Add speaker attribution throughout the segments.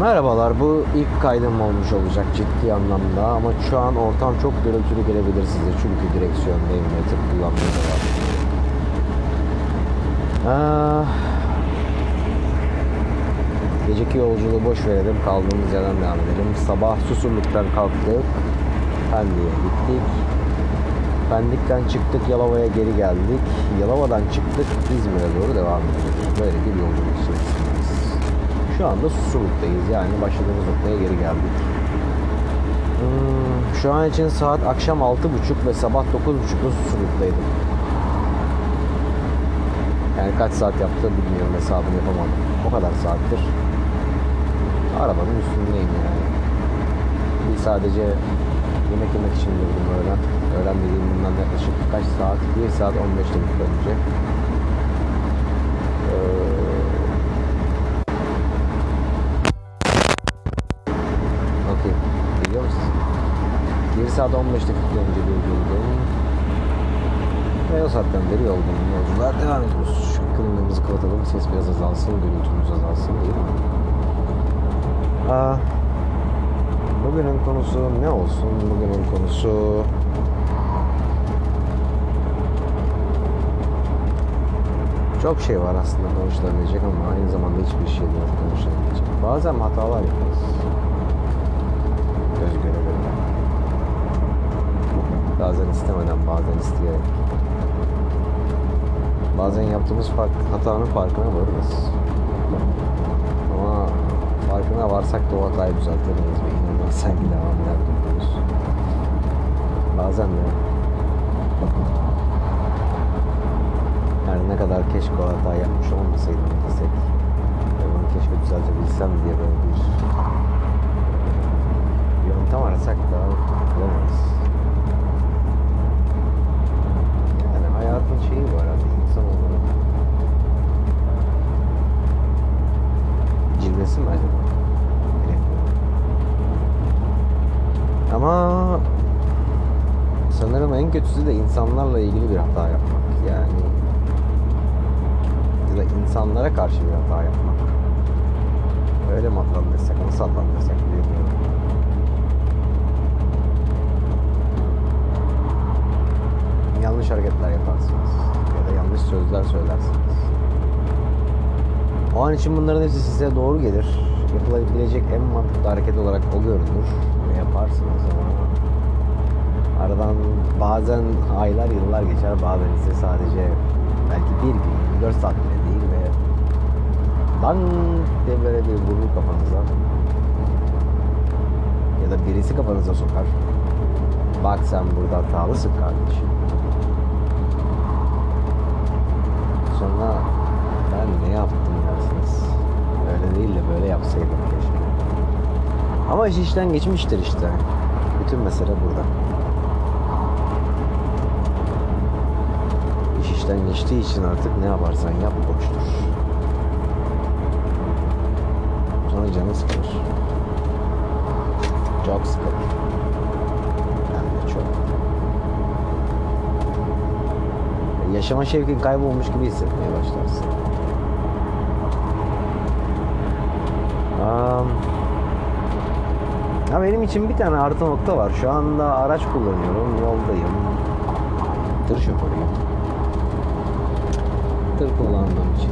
Speaker 1: Merhabalar, bu ilk kaydım olmuş olacak ciddi anlamda ama şu an ortam çok gürültülü gelebilir size çünkü direksiyondayım ve tır kullanmaya devam ediyorum. Ah, geceki yolculuğu boş verelim, kaldığımız yerden devam edelim. Sabah Susurluk'tan kalktık, Pendik'e gittik. Pendik'ten çıktık, Yalova'ya geri geldik. Yalova'dan çıktık, İzmir'e doğru devam ediyoruz. Böyle bir yolculuk içerisindeyiz. Şu anda Susurluk'tayız. Yani başladığımız noktaya geri geldik. Hmm, şu an için saat akşam 6.30 ve sabah 9.30'da Susurluk'taydım. Yani kaç saat yaptı bilmiyorum hesabını yapamadım. O kadar saattir. Arabanın üstündeyim yani. Bir sadece yemek yemek için durdum öğlen. Öğlen dediğim bundan yaklaşık kaç saat? 1 saat 15 dakika önce. Saat 15 dakika önce durdum. Ve o saatten beri yolculuğum yolculuğa devam ediyoruz. Şu klimamızı kapatalım. Ses biraz azalsın, gürültümüz azalsın değil mi? Aa, bugünün konusu ne olsun? Bugünün konusu... Çok şey var aslında konuşulabilecek ama aynı zamanda hiçbir şey yok konuşulabilecek. Bazen hatalar yaparız. Bazen istemeden, bazen isteyerek. Bazen yaptığımız fark, hatanın farkına varırız. Ama farkına varsak da o hatayı düzeltemeyiz ve inanılmaz sanki devam eder dururuz. Bazen de her ne kadar keşke o hatayı yapmış olmasaydım desek ve bunu keşke düzeltebilsem diye böyle bir Sanırım en kötüsü de insanlarla ilgili bir hata yapmak. Yani ya da insanlara karşı bir hata yapmak. Öyle mi adlandırsak, nasıl adlandırsak bilmiyorum. Yanlış hareketler yaparsınız ya da yanlış sözler söylersiniz. O an için bunların hepsi size doğru gelir. Yapılabilecek en mantıklı hareket olarak o görünür yaparsınız ama aradan bazen aylar yıllar geçer bazen ise sadece belki bir gün 24 saat bile değil ve dan diye böyle bir vurur kafanıza ya da birisi kafanıza sokar. Bak sen burada hatalısın kardeşim. Sonra ben ne yaptım dersiniz. Öyle değil de böyle yapsaydım keşke. Ama iş işten geçmiştir işte. Bütün mesele burada. İş işten geçtiği için artık ne yaparsan yap boştur. Sonra canı sıkılır. Çok sıkılır. Yaşama şevkin kaybolmuş gibi hissetmeye başlarsın. Am, ya benim için bir tane artı nokta var. Şu anda araç kullanıyorum, yoldayım. Tır şoförüyüm. Tır kullandığım için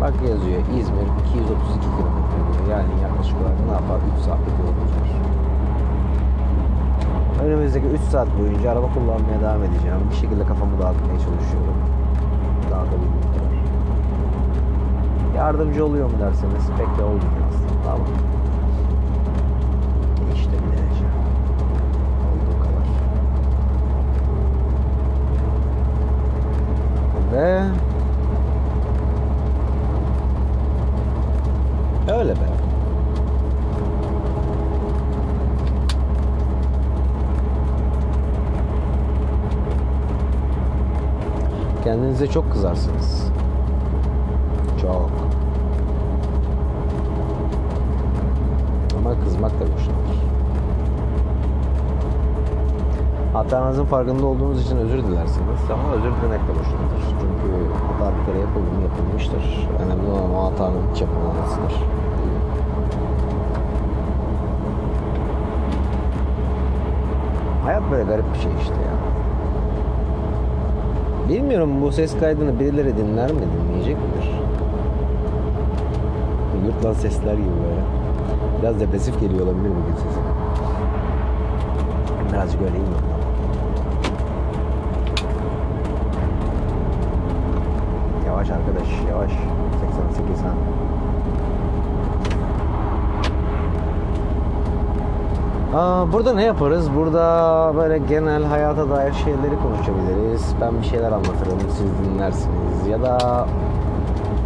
Speaker 1: bak yazıyor İzmir 232 kilometre diyor. Yani yaklaşık olarak ne yapar? 3 saatlik yolumuz var. Önümüzdeki 3 saat boyunca araba kullanmaya devam edeceğim. Bir şekilde kafamı dağıtmaya çalışıyorum. Dağıtabildiğim kadar. Yardımcı oluyor mu derseniz pek de olmuyor aslında ama işte bir derece. Olduğu kadar. Ve öyle be. Kendinize çok kızarsınız. Çok. Ama kızmak da boşanır. Hatanızın farkında olduğunuz için özür dilersiniz ama özür dilemek de boşunadır. Çünkü hata bir kere yapıldı yapılmıştır. Önemli olan o hatanın hiç yapılmamasıdır. Hayat böyle garip bir şey işte ya. Bilmiyorum bu ses kaydını birileri dinler mi, dinleyecek midir? Yurtlan sesler gibi böyle. Biraz depresif geliyor olabilir bugün sesim. Birazcık öyleyim ben. Yavaş arkadaş, yavaş. 88 ha. Aa, burada ne yaparız? Burada böyle genel hayata dair şeyleri konuşabiliriz. Ben bir şeyler anlatırım, siz dinlersiniz. Ya da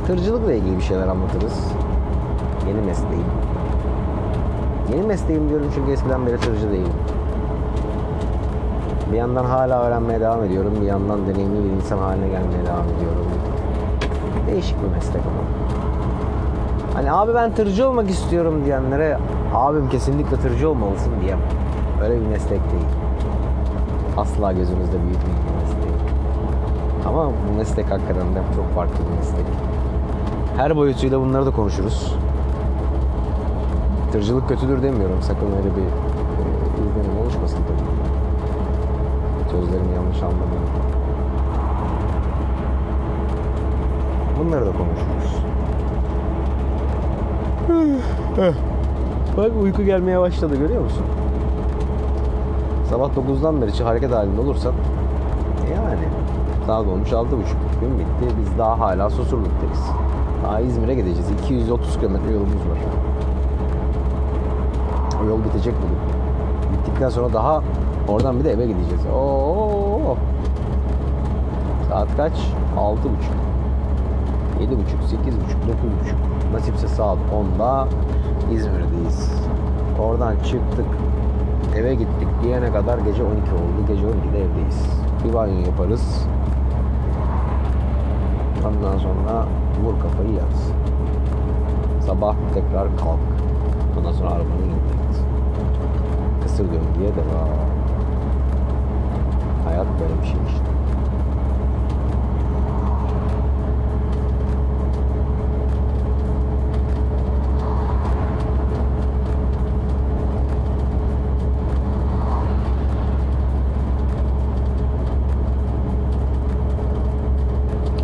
Speaker 1: tırcılıkla ilgili bir şeyler anlatırız. Yeni mesleğim. Yeni mesleğim diyorum çünkü eskiden beri tırcı değilim. Bir yandan hala öğrenmeye devam ediyorum. Bir yandan deneyimli bir insan haline gelmeye devam ediyorum. Değişik bir meslek ama. Hani abi ben tırcı olmak istiyorum diyenlere abim kesinlikle tırcı olmalısın diyemem. Öyle bir meslek değil. Asla gözünüzde büyütmeyin bir meslek. Ama bu meslek hakikaten de çok farklı bir meslek. Her boyutuyla bunları da konuşuruz. Tırcılık kötüdür demiyorum. Sakın öyle bir e, izlenim oluşmasın tabii. Sözlerimi yanlış anlamayın. Bunları da konuşuruz. Bak uyku gelmeye başladı görüyor musun? Sabah 9'dan beri hareket halinde olursan yani saat olmuş 6.30 gün bitti. Biz daha hala Susurluk'tayız. Daha İzmir'e gideceğiz. 230 kilometre yolumuz var. O yol bitecek bugün. Bittikten sonra daha oradan bir de eve gideceğiz. Oo. Saat kaç? 6.30. 7.30, 8.30, 9.30. Nasipse saat 10'da İzmir'deyiz. Oradan çıktık. Eve gittik. Diyene kadar gece 12 oldu. Gece 12'de evdeyiz. Bir banyo yaparız. Ondan sonra vur kafayı yat. Sabah tekrar kalk. Ondan sonra arabanı indir. Kısır döngüye devam. Hayat böyle bir şey işte.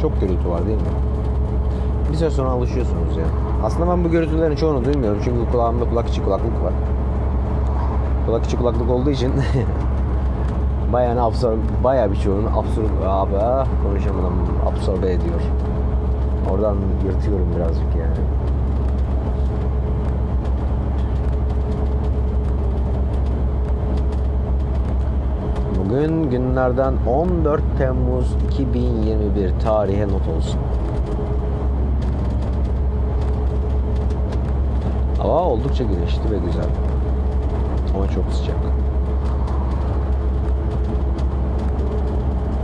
Speaker 1: Çok gürültü var değil mi? Bir süre sonra alışıyorsunuz ya. Aslında ben bu gürültülerin çoğunu duymuyorum çünkü kulağımda kulak içi kulaklık var. Kulak içi kulaklık olduğu için bayağı absorbe, bayağı birçoğunu absorbe, abi konuşamadım, absorbe ediyor. Oradan yırtıyorum birazcık yani. Bugün günlerden 14 Temmuz 2021 tarihe not olsun. Hava oldukça güneşli ve güzel. Ama çok sıcak.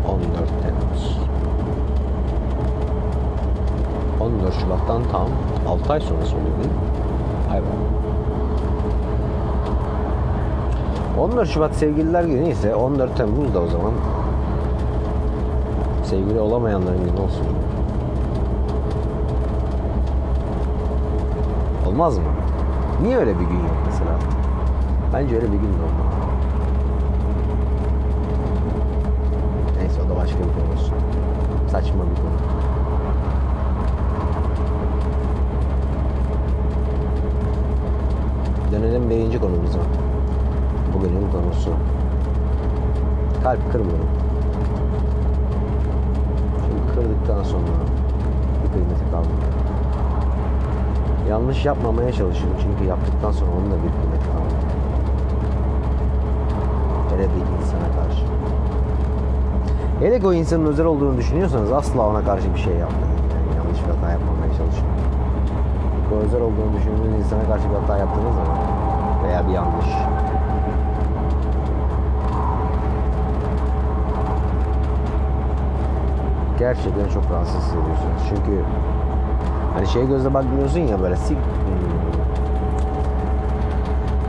Speaker 1: 14 Temmuz. 14 Şubat'tan tam 6 ay sonrası oluyor değil? Ay be. 14 Şubat sevgililer günü ise 14 Temmuz da o zaman sevgili olamayanların günü olsun. Olmaz mı? Niye öyle bir gün yok mesela? Bence öyle bir gün de olmalı. Neyse o da başka bir konu olsun. Saçma bir konu. Dönelim birinci konumuza. Bugünün konusu. Kalp kırmıyorum. Çünkü kırdıktan sonra bir kıymeti kalmıyor. Yanlış yapmamaya çalışıyorum çünkü yaptıktan sonra onun da bir kıymeti kalmıyor. Hele bir insana karşı. Hele o insanın özel olduğunu düşünüyorsanız asla ona karşı bir şey yapmayın. Yani yanlış bir hata yapmamaya çalışın. O özel olduğunu düşündüğünüz insana karşı bir hata yaptığınız zaman veya bir yanlış gerçekten çok rahatsız hissediyorsunuz. Çünkü hani şey gözle bakmıyorsun ya böyle sik hmm.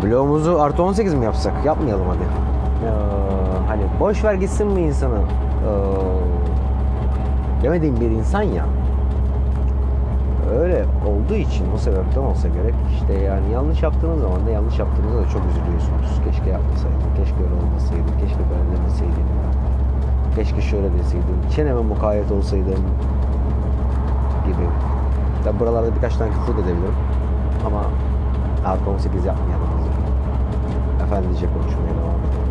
Speaker 1: Bloğumuzu artı 18 mi yapsak? Yapmayalım hadi. Ee, hani boş ver gitsin mi insanı? Ee, demediğim bir insan ya. Öyle oldu olduğu için o sebepten olsa gerek işte yani yanlış yaptığınız zaman da yanlış yaptığınızda da çok üzülüyorsunuz. Keşke yapmasaydım, keşke öyle olmasaydım, keşke böyle demeseydim. Keşke şöyle deseydim, çeneme mukayyet olsaydım gibi. Tabi buralarda birkaç tane küfür de edebilirim. Ama artı 18 yapmayalım. Efendice konuşmaya devam edelim.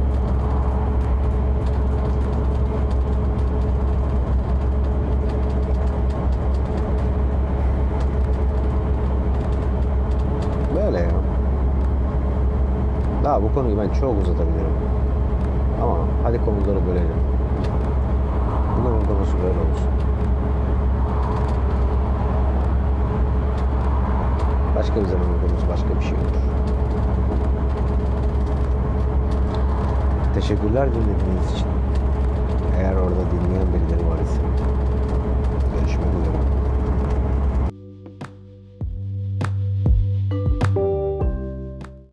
Speaker 1: Böyle ya. Daha bu konuyu ben çok uzatabilirim. Ama hadi konuları bölelim olsun olsun. Başka bir zaman uğramız başka bir şey olur. Teşekkürler dinlediğiniz için. Eğer orada dinleyen birileri var ise görüşmek üzere.